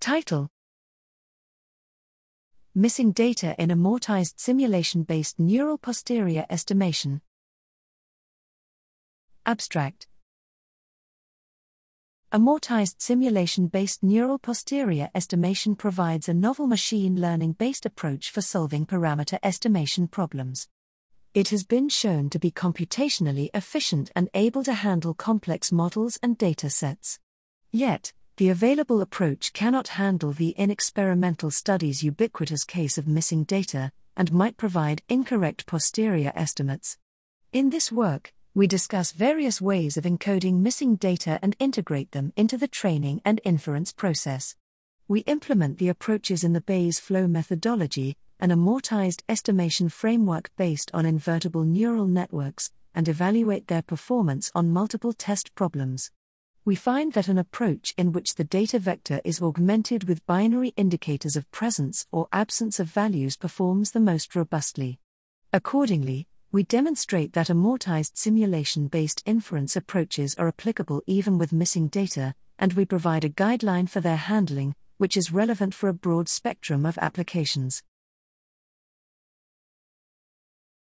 Title Missing Data in Amortized Simulation Based Neural Posterior Estimation. Abstract Amortized simulation based neural posterior estimation provides a novel machine learning based approach for solving parameter estimation problems. It has been shown to be computationally efficient and able to handle complex models and data sets. Yet, the available approach cannot handle the in experimental studies ubiquitous case of missing data, and might provide incorrect posterior estimates. In this work, we discuss various ways of encoding missing data and integrate them into the training and inference process. We implement the approaches in the BayesFlow methodology, an amortized estimation framework based on invertible neural networks, and evaluate their performance on multiple test problems we find that an approach in which the data vector is augmented with binary indicators of presence or absence of values performs the most robustly. Accordingly, we demonstrate that amortized simulation based inference approaches are applicable even with missing data, and we provide a guideline for their handling, which is relevant for a broad spectrum of applications.